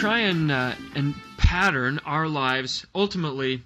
try and uh, and pattern our lives ultimately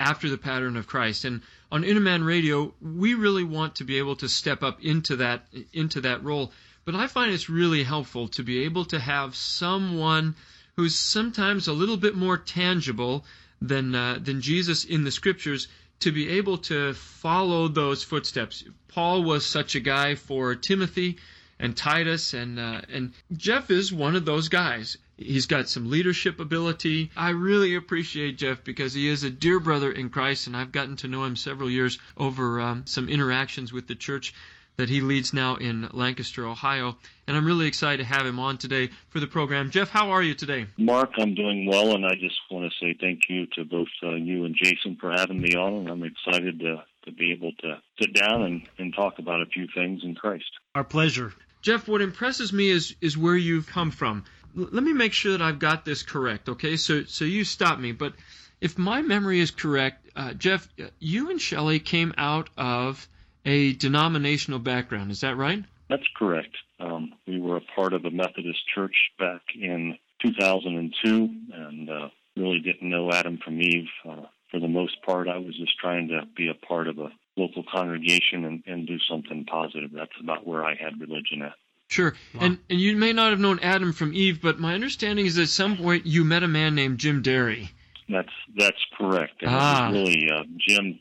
after the pattern of Christ. And on Inner Man Radio, we really want to be able to step up into that into that role. But I find it's really helpful to be able to have someone who's sometimes a little bit more tangible than uh, than Jesus in the scriptures to be able to follow those footsteps. Paul was such a guy for Timothy and Titus, and uh, and Jeff is one of those guys. He's got some leadership ability. I really appreciate Jeff because he is a dear brother in Christ, and I've gotten to know him several years over um, some interactions with the church that he leads now in Lancaster, Ohio. And I'm really excited to have him on today for the program. Jeff, how are you today? Mark, I'm doing well, and I just want to say thank you to both uh, you and Jason for having me on. And I'm excited to, to be able to sit down and, and talk about a few things in Christ. Our pleasure. Jeff, what impresses me is is where you've come from. Let me make sure that I've got this correct, okay? So so you stop me, but if my memory is correct, uh, Jeff, you and Shelley came out of a denominational background. Is that right? That's correct. Um, we were a part of a Methodist church back in 2002, and uh, really didn't know Adam from Eve. Uh, for the most part, I was just trying to be a part of a local congregation and, and do something positive. That's about where I had religion at. Sure. Wow. And and you may not have known Adam from Eve, but my understanding is that at some point you met a man named Jim Derry. That's that's correct. And ah. was really uh, Jim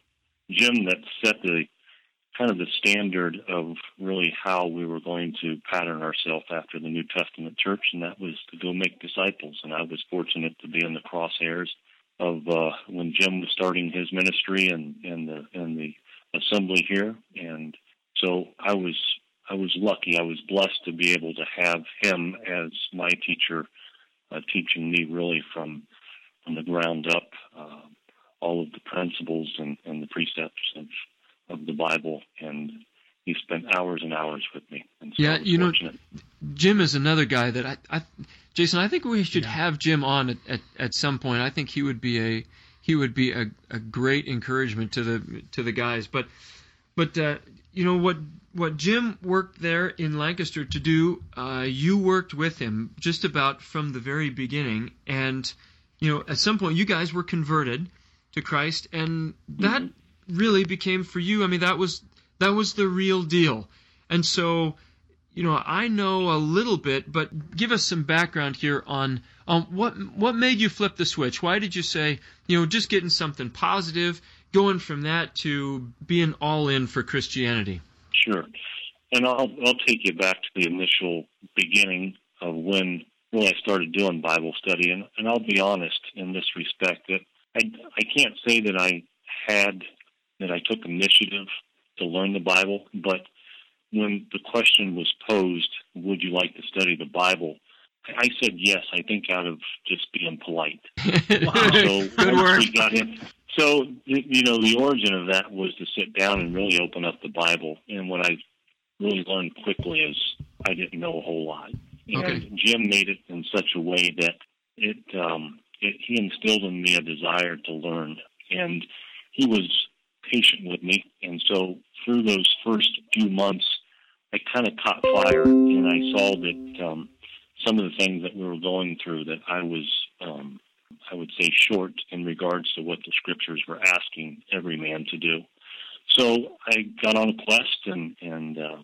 Jim that set the kind of the standard of really how we were going to pattern ourselves after the New Testament church, and that was to go make disciples. And I was fortunate to be in the crosshairs of uh, when Jim was starting his ministry and and the and the assembly here, and so I was I was lucky. I was blessed to be able to have him as my teacher, uh, teaching me really from from the ground up uh, all of the principles and, and the precepts of of the Bible, and he spent hours and hours with me. So yeah, you fortunate. know, Jim is another guy that I, I Jason, I think we should yeah. have Jim on at, at, at some point. I think he would be a he would be a, a great encouragement to the to the guys. But but uh, you know what what Jim worked there in Lancaster to do, uh, you worked with him just about from the very beginning, and you know at some point you guys were converted to Christ, and that mm-hmm really became for you. I mean, that was that was the real deal. And so, you know, I know a little bit, but give us some background here on on what what made you flip the switch. Why did you say, you know, just getting something positive, going from that to being all in for Christianity? Sure. And I'll I'll take you back to the initial beginning of when really I started doing Bible study, and, and I'll be honest in this respect that I I can't say that I had that I took initiative to learn the Bible, but when the question was posed, would you like to study the Bible? I said yes, I think out of just being polite. wow. So Good work. we got in, so you know, the origin of that was to sit down and really open up the Bible. And what I really learned quickly is I didn't know a whole lot. And okay. Jim made it in such a way that it, um, it he instilled in me a desire to learn, and he was patient with me. And so through those first few months, I kind of caught fire and I saw that um, some of the things that we were going through that I was, um, I would say, short in regards to what the scriptures were asking every man to do. So I got on a quest and, and, uh,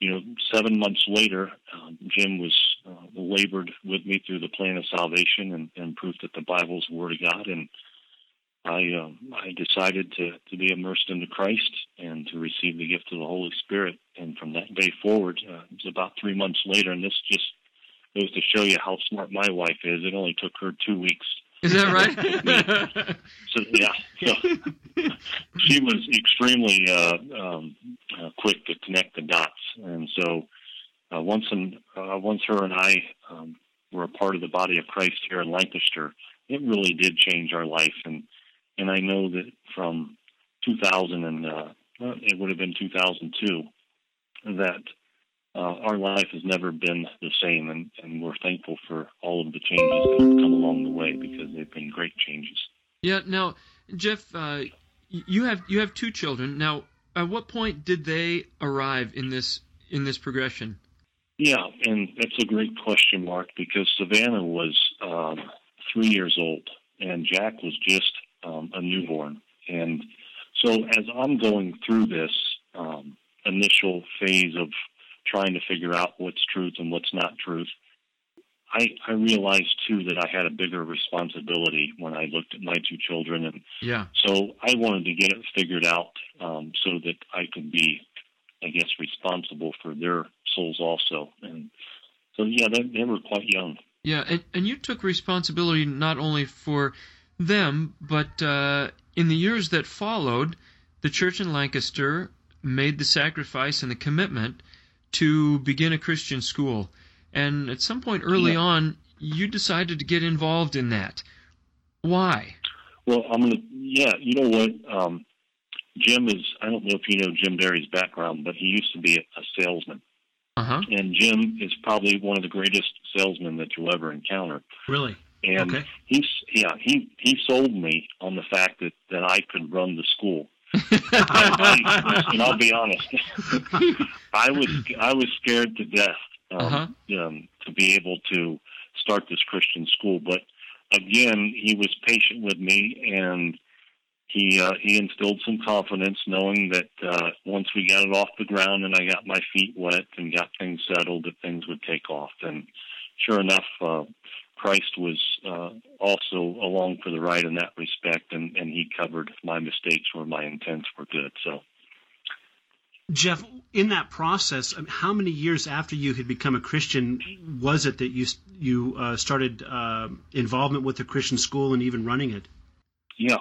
you know, seven months later, um, Jim was uh, labored with me through the plan of salvation and, and proof that the Bible is the Word of God. And I uh, I decided to to be immersed into Christ and to receive the gift of the Holy Spirit. And from that day forward, uh, it was about three months later, and this just goes to show you how smart my wife is. It only took her two weeks. Is that right? so yeah, so she was extremely uh, um, uh, quick to connect the dots, and so uh, once and uh, once her and I um, were a part of the body of Christ here in Lancaster, it really did change our life and and I know that from 2000 and uh, it would have been 2002 that uh, our life has never been the same, and, and we're thankful for all of the changes that have come along the way because they've been great changes. Yeah. Now, Jeff, uh, you have you have two children. Now, at what point did they arrive in this in this progression? Yeah, and that's a great question, Mark, because Savannah was um, three years old and Jack was just um, a newborn. And so as I'm going through this um, initial phase of trying to figure out what's truth and what's not truth, I, I realized too that I had a bigger responsibility when I looked at my two children, and yeah. So I wanted to get it figured out um, so that I could be, I guess, responsible for their souls also. And so yeah, they, they were quite young. Yeah, and, and you took responsibility not only for them, but uh, in the years that followed, the church in Lancaster made the sacrifice and the commitment to begin a Christian school. And at some point early yeah. on, you decided to get involved in that. Why? Well, I'm gonna. Yeah, you know what? Um, Jim is. I don't know if you know Jim Barry's background, but he used to be a, a salesman. Uh-huh. And Jim is probably one of the greatest salesmen that you'll ever encounter. Really? And okay. he's yeah he he sold me on the fact that that I could run the school. and I'll be honest, I was I was scared to death um, uh-huh. um, to be able to start this Christian school. But again, he was patient with me, and he uh, he instilled some confidence, knowing that uh, once we got it off the ground and I got my feet wet and got things settled, that things would take off. And sure enough, uh, Christ was uh, also along for the ride in that respect, and, and he covered my mistakes where my intents were good. So. Jeff, in that process, how many years after you had become a Christian was it that you you uh, started uh, involvement with the Christian school and even running it? Yeah,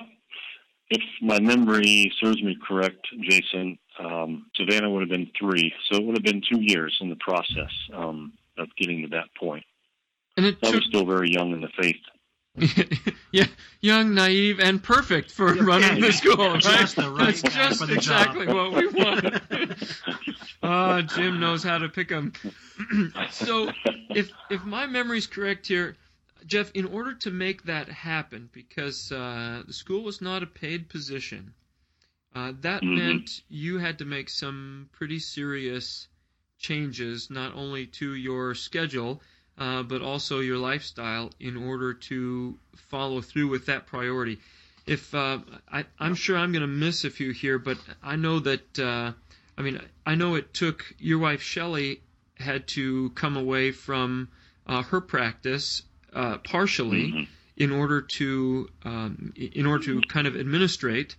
if my memory serves me correct, Jason, um, Savannah would have been three, so it would have been two years in the process um, of getting to that point. And it I was still very young in the faith. yeah, young, naive, and perfect for yeah, running yeah, the school. Right? Just the right That's just exactly job. what we want. uh, Jim knows how to pick them. so, if if my memory's correct here, Jeff, in order to make that happen, because uh, the school was not a paid position, uh, that mm-hmm. meant you had to make some pretty serious changes, not only to your schedule, uh, but also your lifestyle, in order to follow through with that priority. If uh, I, am sure I'm going to miss a few here, but I know that uh, I mean I know it took your wife Shelley had to come away from uh, her practice uh, partially mm-hmm. in order to um, in order to kind of administrate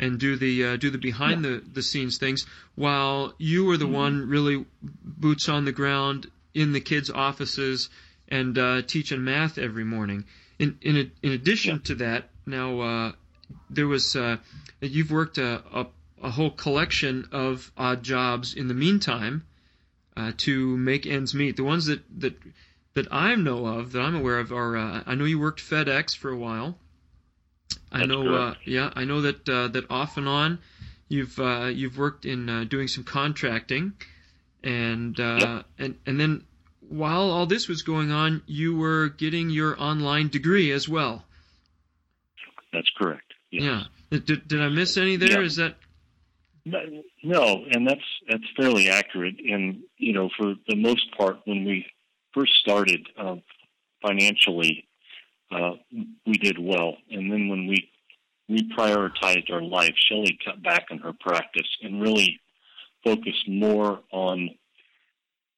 and do the uh, do the behind yeah. the, the scenes things while you were the mm-hmm. one really boots on the ground in the kids' offices and uh, teaching math every morning. In in in addition yeah. to that, now uh, there was uh, you've worked a, a, a whole collection of odd jobs in the meantime uh, to make ends meet. The ones that that that I know of, that I'm aware of, are uh, I know you worked FedEx for a while. I That's know, uh, yeah, I know that uh, that off and on, you've uh, you've worked in uh, doing some contracting, and uh, yep. and and then while all this was going on, you were getting your online degree as well. That's correct. Yes. Yeah. Did, did I miss any there? Yeah. Is that? No, and that's that's fairly accurate. And you know, for the most part, when we first started uh, financially, uh, we did well, and then when we reprioritized our life, Shelley cut back on her practice and really focused more on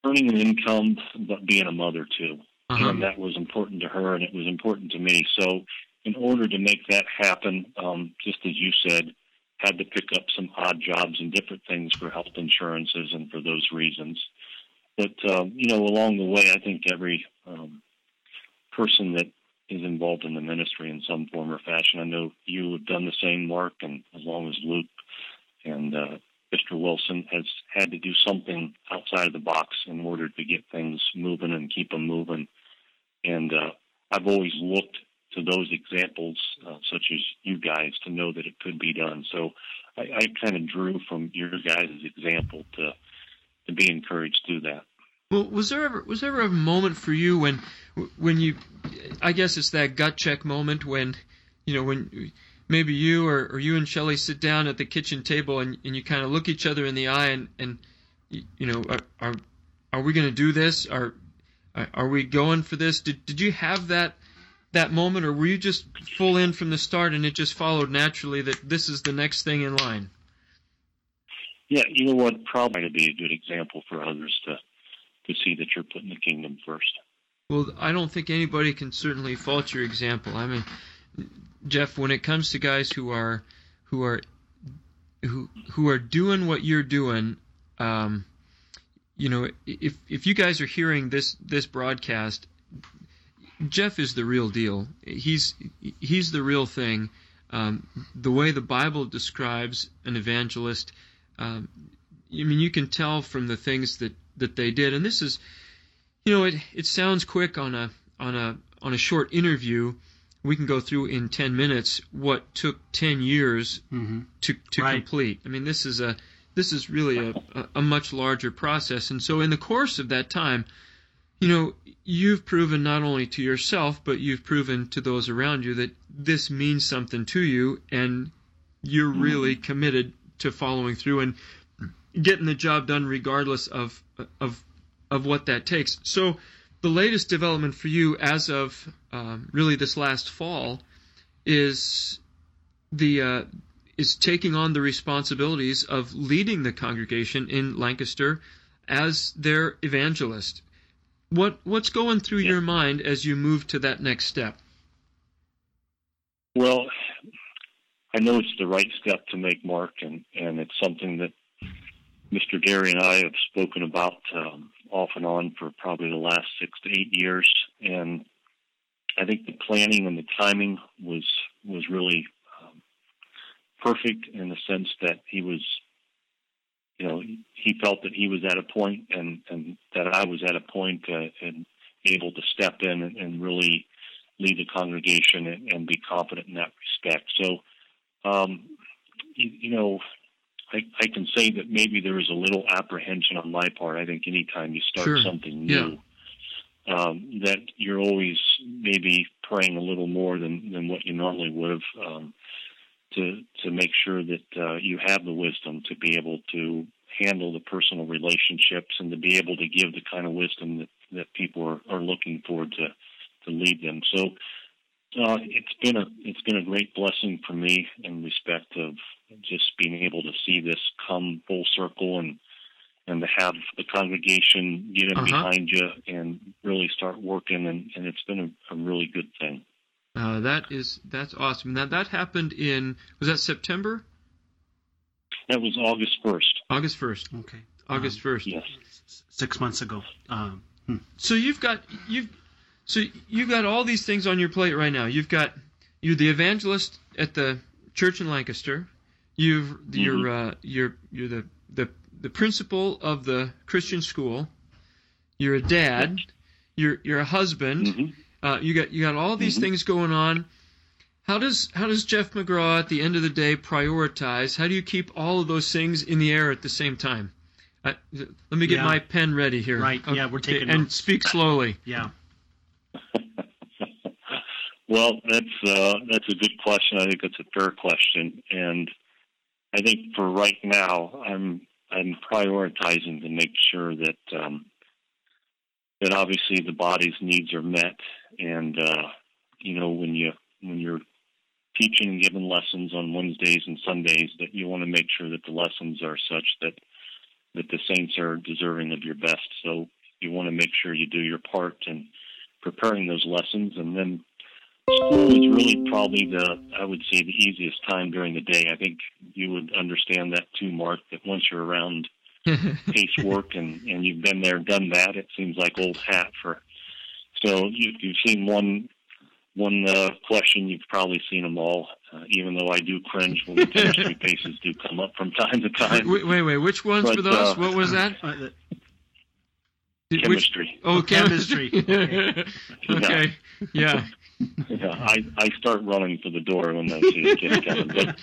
earning an income, but being a mother too. Uh-huh. And that was important to her, and it was important to me. So, in order to make that happen, um, just as you said, had to pick up some odd jobs and different things for health insurances and for those reasons. But um, you know, along the way, I think every um, person that is involved in the ministry in some form or fashion. I know you have done the same, work, and as long as Luke and uh, Mr. Wilson has had to do something outside of the box in order to get things moving and keep them moving. And uh, I've always looked to those examples, uh, such as you guys, to know that it could be done. So I, I kind of drew from your guys' example to to be encouraged to do that. Well, was there ever was there ever a moment for you when when you I guess it's that gut check moment when you know when maybe you or, or you and Shelly sit down at the kitchen table and, and you kind of look each other in the eye and, and you know are, are are we going to do this? Are are we going for this? Did did you have that that moment, or were you just full in from the start and it just followed naturally that this is the next thing in line? Yeah, you know what? Probably to be a good example for others to to see that you're putting the kingdom first. Well, I don't think anybody can certainly fault your example. I mean, Jeff, when it comes to guys who are who are who who are doing what you're doing, um, you know, if if you guys are hearing this this broadcast, Jeff is the real deal. He's he's the real thing. Um, the way the Bible describes an evangelist, um, I mean, you can tell from the things that, that they did. And this is, you know, it it sounds quick on a on a on a short interview. We can go through in ten minutes what took ten years mm-hmm. to to right. complete. I mean, this is a this is really a, a, a much larger process. And so, in the course of that time, you know, you've proven not only to yourself, but you've proven to those around you that this means something to you and you're mm-hmm. really committed to following through and getting the job done regardless of of of what that takes. So the latest development for you as of um, really this last fall is the uh, is taking on the responsibilities of leading the congregation in Lancaster as their evangelist. What what's going through yeah. your mind as you move to that next step? Well, I know it's the right step to make, Mark, and and it's something that Mr. Derry and I have spoken about um, off and on for probably the last six to eight years, and I think the planning and the timing was was really um, perfect in the sense that he was you know, he felt that he was at a point and, and that I was at a point uh, and able to step in and, and really lead the congregation and, and, be confident in that respect. So, um, you, you, know, I, I, can say that maybe there was a little apprehension on my part. I think anytime you start sure. something new, yeah. um, that you're always maybe praying a little more than, than what you normally would have. Um, to to make sure that uh, you have the wisdom to be able to handle the personal relationships and to be able to give the kind of wisdom that, that people are, are looking for to to lead them. So uh, it's been a it's been a great blessing for me in respect of just being able to see this come full circle and and to have the congregation get in uh-huh. behind you and really start working and, and it's been a, a really good thing. Uh, that is that's awesome. Now that happened in was that September? That was August first. August first. Okay. August um, first. yes. Six months ago. Um, hmm. So you've got you've so you've got all these things on your plate right now. You've got you're the evangelist at the church in Lancaster. You've mm-hmm. you're uh, you're you're the, the the principal of the Christian school. You're a dad. You're you're a husband. Mm-hmm. Uh, you got you got all these mm-hmm. things going on. How does how does Jeff McGraw at the end of the day prioritize? How do you keep all of those things in the air at the same time? Uh, let me get yeah. my pen ready here. Right. Okay. Yeah, we're taking and notes. speak slowly. Yeah. well, that's uh, that's a good question. I think that's a fair question, and I think for right now, I'm I'm prioritizing to make sure that um, that obviously the body's needs are met and uh, you know when you when you're teaching and giving lessons on Wednesdays and Sundays, that you want to make sure that the lessons are such that that the saints are deserving of your best. So you want to make sure you do your part in preparing those lessons, and then school is really probably the I would say the easiest time during the day. I think you would understand that too, Mark. That once you're around pace work and and you've been there, done that, it seems like old hat for so you, you've seen one one uh, question. You've probably seen them all. Uh, even though I do cringe when the chemistry paces do come up from time to time. Wait, wait, wait. which ones but, were those? Uh, what was that? chemistry. Which, oh, chemistry. okay. okay. Yeah. Yeah. I, I start running for the door when I see a kid coming. But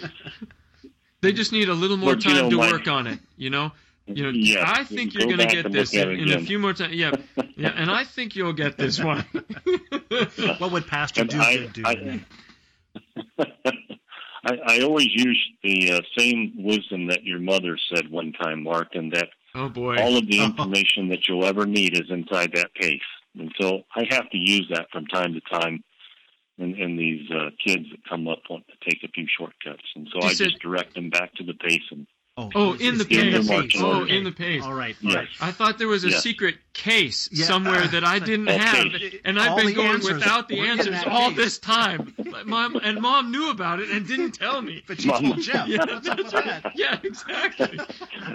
they just need a little more but, time you know, to my, work on it. You know. You know, yes, I think you're going to get this in, in a few more times. Yeah, yeah, and I think you'll get this one. what would Pastor and I, do? I, I, I, always use the uh, same wisdom that your mother said one time, Mark, and that Oh boy! All of the information that you'll ever need is inside that pace. and so I have to use that from time to time. And, and these uh, kids that come up want to take a few shortcuts, and so You I said- just direct them back to the pace and Oh, Oh, in the it's in the pace. Oh, order. in the pace. All right. Yes. All right. I thought there was a Yeah. secret case Yeah. somewhere that I didn't Okay. have, and I've All been going answers without the were in answers all case. this time. But Mom and mom knew about it and didn't tell me. But you told Jeff. Yeah, What's up with that? Yeah, exactly.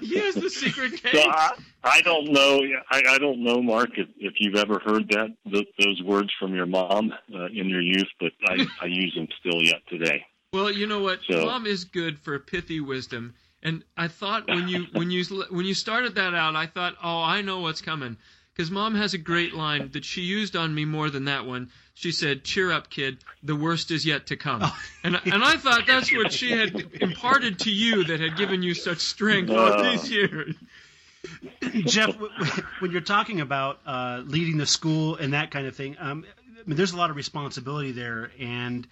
He has the secret So case. I, I don't know. I, I don't know, Mark, if, if you've ever heard that th- those words from your mom uh, in your youth, but I, I use them still yet today. Well, you know what? So- Mom is good for pithy wisdom, and I thought when you when you when you started that out, I thought, oh, I know what's coming, because Mom has a great line that she used on me more than that one. She said, "Cheer up, kid. The worst is yet to come." And and I thought that's what she had imparted to you that had given you such strength all these years. Jeff, when you're talking about uh, leading the school and that kind of thing, um, I mean, there's a lot of responsibility there, and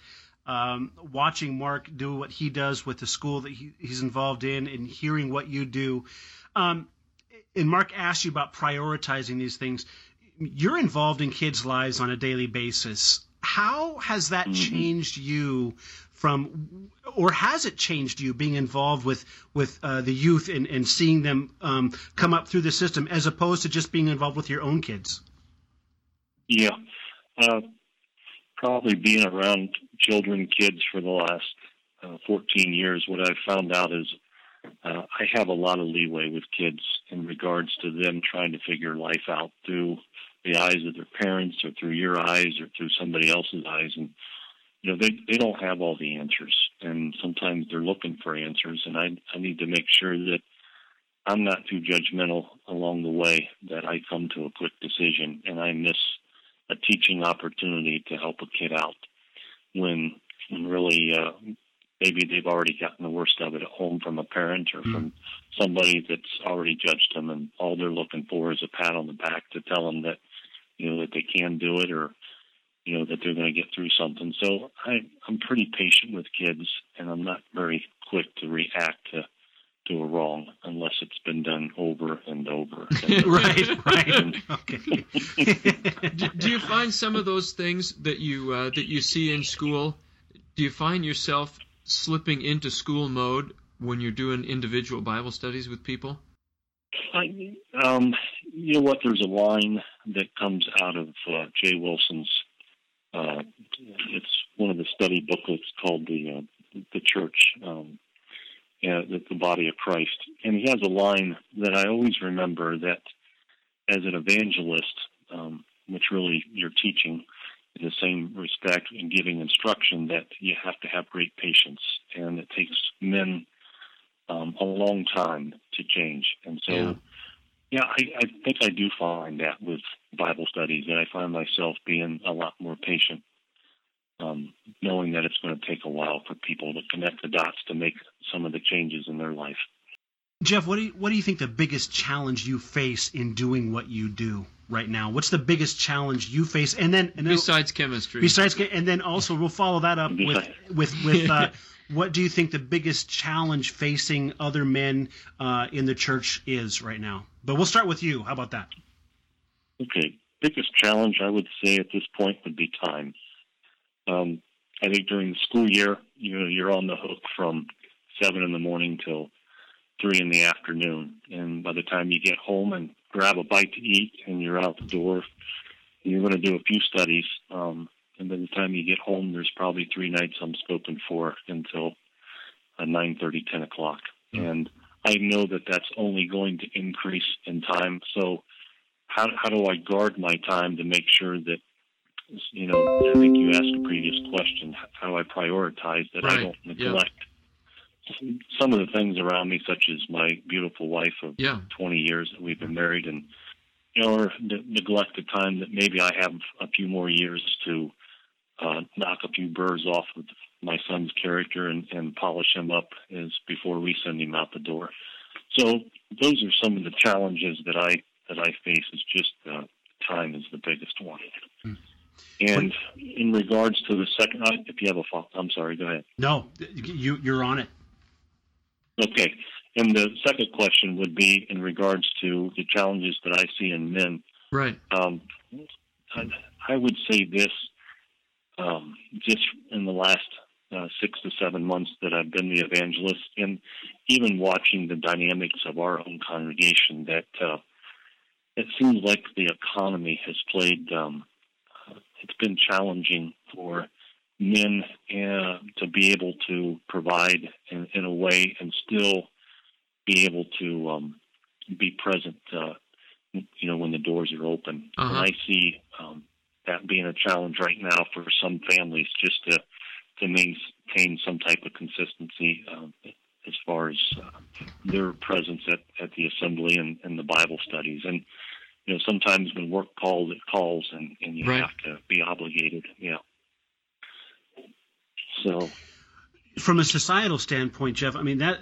um, watching Mark do what he does with the school that he, he's involved in, and hearing what you do. Um, and Mark asked you about prioritizing these things. You're involved in kids' lives on a daily basis. How has that changed you from, or has it changed you being involved with with uh, the youth and, and seeing them um, come up through the system, as opposed to just being involved with your own kids? Yeah, uh, probably being around children, kids for the last uh, 14 years, what I've found out is uh, I have a lot of leeway with kids in regards to them trying to figure life out through the eyes of their parents or through your eyes or through somebody else's eyes. And, you know, they, they don't have all the answers. And sometimes they're looking for answers. And I, I need to make sure that I'm not too judgmental along the way, that I come to a quick decision and I miss a teaching opportunity to help a kid out when, when really uh, maybe they've already gotten the worst of it at home from a parent or from somebody that's already judged them, and all they're looking for is a pat on the back to tell them that you know that they can do it or you know that they're going to get through something. So I I'm pretty patient with kids, and I'm not very quick to react to to a wrong unless it's been done over and over. And right, right. Okay. do, do you find some of those things that you uh, that you see in school? Do you find yourself slipping into school mode when you're doing individual Bible studies with people? I, um, you know what? There's a line that comes out of uh, Jay Wilson's. Uh, it's one of the study booklets called the uh, the Church, um, yeah, the, the Body of Christ, and he has a line that I always remember that as an evangelist, um, which really you're teaching in the same respect in giving instruction that you have to have great patience, and it takes men um, a long time to change, and so. Yeah. Yeah, I, I think I do find that with Bible studies, that I find myself being a lot more patient, um, knowing that it's going to take a while for people to connect the dots to make some of the changes in their life. Jeff, what do you, what do you think the biggest challenge you face in doing what you do right now? What's the biggest challenge you face? And then, and then Besides chemistry, besides, and then also we'll follow that up with with with uh, what do you think the biggest challenge facing other men uh, in the church is right now? But we'll start with you. How about that? Okay, biggest challenge I would say at this point would be time. Um, I think during the school year, you know, you're on the hook from seven in the morning till three in the afternoon, and by the time you get home and grab a bite to eat, and you're out the door, you're going to do a few studies. Um, and by the time you get home, there's probably three nights I'm spoken for until uh, nine thirty, ten o'clock, and I know that that's only going to increase in time. So how how do I guard my time to make sure that you know I think you asked a previous question how do I prioritize that Right. I don't Yeah. neglect some of the things around me such as my beautiful wife of yeah, 20 years that we've been married and you know or ne- neglect the time that maybe I have a few more years to uh, knock a few burrs off of my son's character and, and polish him up as before we send him out the door. So those are some of the challenges that I that I face. Is just uh, time is the biggest one. And in regards to the second, uh, if you have a thought, I'm sorry. Go ahead. No, you you're on it. Okay. and the second question would be in regards to the challenges that I see in men. Right. Um, I, I would say this: um, just in the last uh, six to seven months that I've been the evangelist, and even watching the dynamics of our own congregation, that uh, it seems like the economy has played. Um, it's been challenging for men uh, to be able to provide in, in, a way and still be able to um, be present. Uh, you know, when the doors are open, uh-huh. and I see um, that being a challenge right now for some families, just to to maintain some type of consistency um, as far as uh, their presence at, at the assembly and, and the Bible studies. And you know, sometimes when work calls, it calls, and, and you right. have to be obligated. Yeah. So, from a societal standpoint, Jeff, I mean that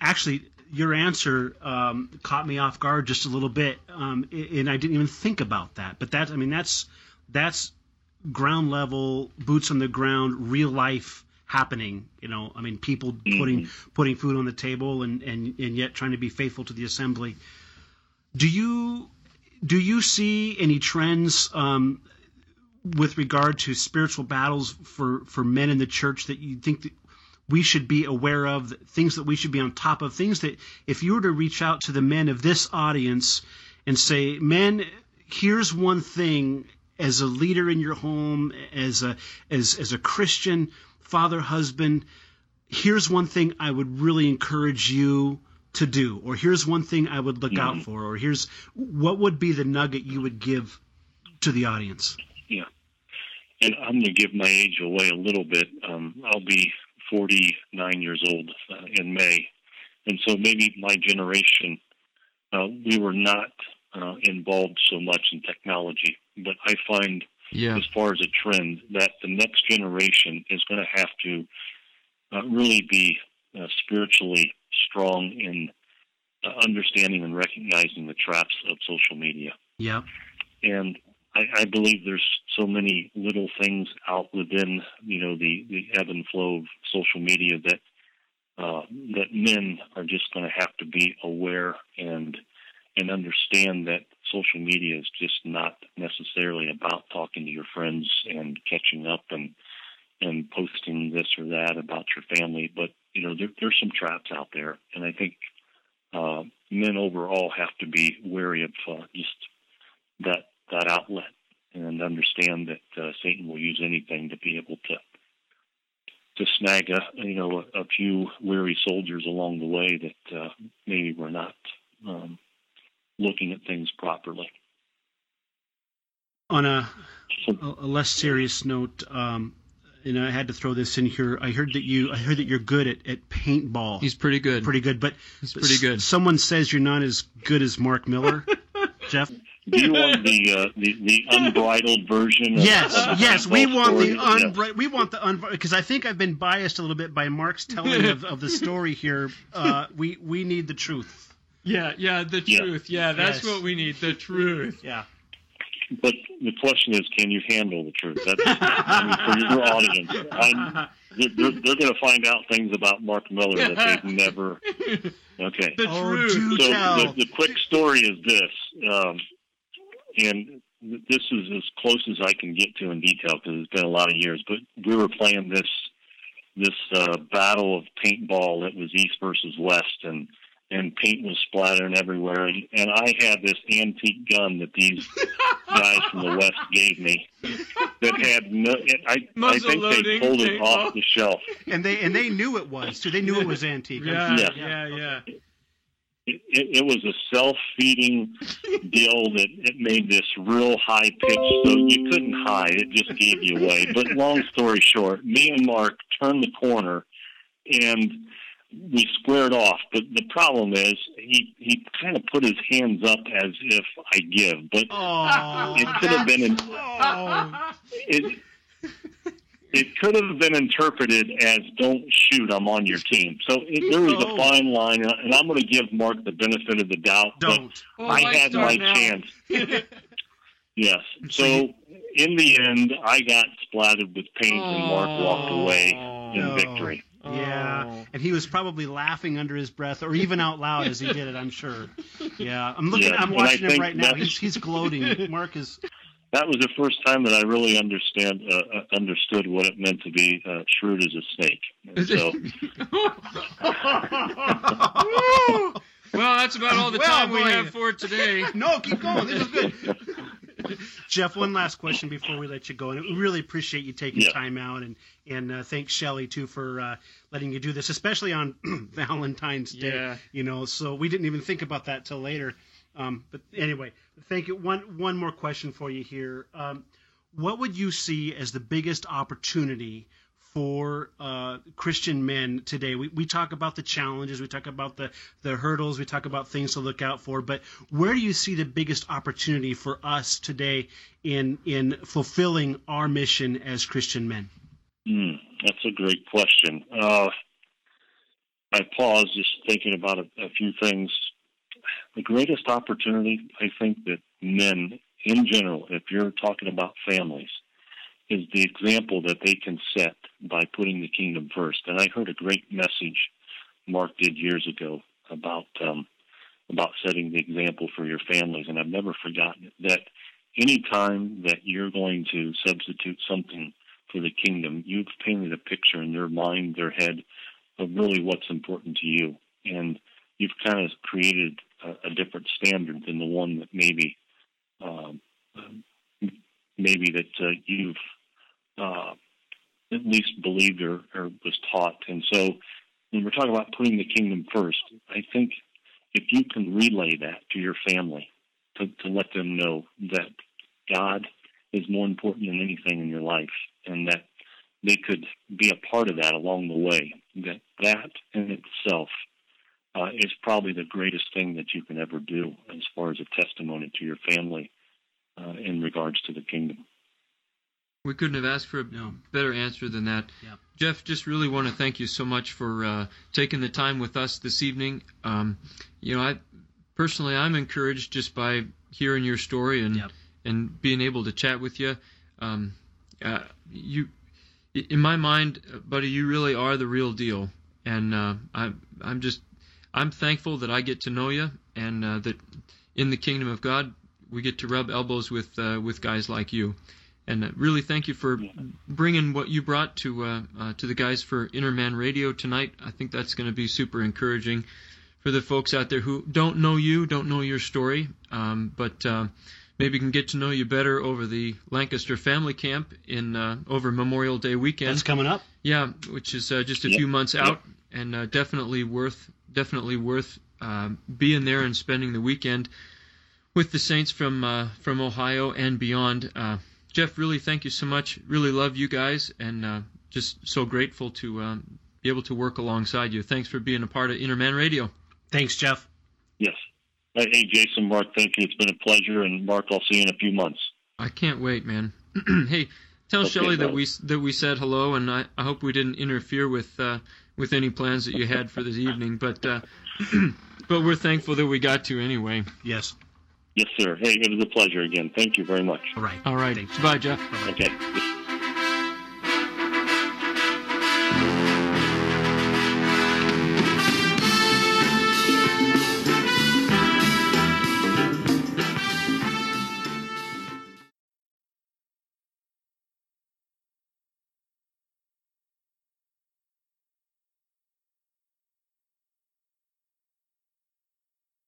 actually your answer um, caught me off guard just a little bit, um, and I didn't even think about that. But that, I mean, that's that's ground level, boots on the ground, real life happening. You know, I mean, people mm-hmm. putting putting food on the table and, and and yet trying to be faithful to the assembly. Do you do you see any trends um, with regard to spiritual battles for for men in the church that you think that we should be aware of, things that we should be on top of, things that if you were to reach out to the men of this audience and say, men, here's one thing as a leader in your home, as a as as a Christian father, husband, here's one thing I would really encourage you to do, or here's one thing I would look mm-hmm. out for, or here's what would be the nugget you would give to the audience. Yeah, and I'm going to give my age away a little bit. Um, I'll be 49 years old uh, in May, and so maybe my generation, uh, we were not uh, involved so much in technology. But I find, yeah. as far as a trend, that the next generation is going to have to uh, really be uh, spiritually strong in uh, understanding and recognizing the traps of social media. Yeah. And I, I believe there's so many little things out within, you know, the, the ebb and flow of social media that uh, that men are just going to have to be aware and and understand that social media is just not necessarily about talking to your friends and catching up and and posting this or that about your family, but you know there, there's some traps out there, and I think uh, men overall have to be wary of uh, just that that outlet and understand that uh, Satan will use anything to be able to to snag a you know a, a few weary soldiers along the way that uh, maybe we're not looking at things properly. On a, a less serious note, um, and I had to throw this in here. I heard that you, I heard that you're good at, at paintball. He's pretty good. Pretty good, but he's pretty good. Someone says you're not as good as Mark Miller, Jeff. Do you want the uh, the, the unbridled version? Of, yes, of yes, we want story? the unbridled. Yeah. We want the unbridled because I think I've been biased a little bit by Mark's telling of, of the story here. Uh, we we need the truth. Yeah, yeah, the truth. Yeah, yeah that's yes. what we need. The truth. Yeah. But the question is, can you handle the truth? That's I mean, for your audience. I'm, they're, they're going to find out things about Mark Miller that they've never. Okay. The oh, truth. So the, the, quick story is this, um, and this is as close as I can get to in detail because it's been a lot of years. But we were playing this this uh, battle of paintball. that was East versus West, and and paint was splattering everywhere. And, and I had this antique gun that these guys from the West gave me that had no. I, I think they pulled it off the shelf. And they and they knew it was. So they knew it was antique. Yeah, yeah, yeah. yeah. It, it, it, was a self-feeding deal that it made this real high pitch, so you couldn't hide. It just gave you away. But long story short, me and Mark turned the corner, and we squared off. But the problem is, he he kind of put his hands up as if I give, but oh, it could have been. An, oh. It, it could have been interpreted as "Don't shoot, I'm on your team." So it, there was a fine line, and I'm going to give Mark the benefit of the doubt. Don't. But oh, I had my now. chance. yes. So in the end, I got splattered with paint, and Mark walked away in no. victory. Yeah, Oh. and he was probably laughing under his breath, or even out loud as he did it. I'm sure. Yeah, I'm looking. Yeah, I'm watching him right now. He's he's gloating. Mark is. That was the first time that I really understand uh, uh, understood what it meant to be uh, shrewd as a snake. And so, well, that's about all the Well, time we have for today. No, keep going. This is good. Jeff, one last question before we let you go, and we really appreciate you taking Yeah. time out, and and uh, thanks Shelly too for uh, letting you do this, especially on Valentine's Day. Yeah. You know, so we didn't even think about that till later. Um, but anyway, thank you. One one more question for you here. Um, what would you see as the biggest opportunity for uh, Christian men today? We, we talk about the challenges, we talk about the, the hurdles, we talk about things to look out for, but where do you see the biggest opportunity for us today in in fulfilling our mission as Christian men? hmm, that's a great question. Uh, I pause just thinking about a, a few things. The greatest opportunity, I think, that men in general, if you're talking about families, is the example that they can set by putting the kingdom first. And I heard a great message Mark did years ago about um, about setting the example for your families, and I've never forgotten it. That any time that you're going to substitute something for the kingdom, you've painted a picture in their mind, their head, of really what's important to you, and you've kind of created a, a different standard than the one that maybe um, maybe that uh, you've uh, at least believed or, or was taught. And so, when we're talking about putting the kingdom first, I think if you can relay that to your family, to, to let them know that God is more important than anything in your life, and that they could be a part of that along the way, that that in itself uh, is probably the greatest thing that you can ever do as far as a testimony to your family uh, in regards to the kingdom. We couldn't have asked for a No. better answer than that. Yeah. Jeff, just really want to thank you so much for uh, taking the time with us this evening. Um, you know, I personally I'm encouraged just by hearing your story and Yep. and being able to chat with you. Um, uh, you, in my mind, uh, buddy, you really are the real deal, and uh, I'm I'm just I'm thankful that I get to know you and uh, that in the kingdom of God we get to rub elbows with uh, with guys like you. And uh, really, thank you for bringing what you brought to uh, uh, to the guys for Inner Man Radio tonight. I think that's going to be super encouraging for the folks out there who don't know you, don't know your story, um, but uh, maybe can get to know you better over the Lancaster Family Camp in uh, over Memorial Day weekend. That's coming up. Yeah, which is uh, just a Yep. few months Yep. out, and uh, definitely worth definitely worth um being there and spending the weekend with the saints from uh, from Ohio and beyond. Uh, Jeff, really thank you so much. Really love you guys, and uh, just so grateful to um, be able to work alongside you. Thanks for being a part of Inner Man Radio. Thanks, Jeff. Yes. Hey, hey, Jason, Mark, thank you. It's been a pleasure. And Mark, I'll see you in a few months. I can't wait, man. hey, tell Okay, Shelley that we that we said hello, and I, I hope we didn't interfere with uh, with any plans that you had for this evening. But uh, but we're thankful that we got to anyway. Yes. Yes, sir. Hey, it was a pleasure again. Thank you very much. All right. All right, bye, Jeff. Okay.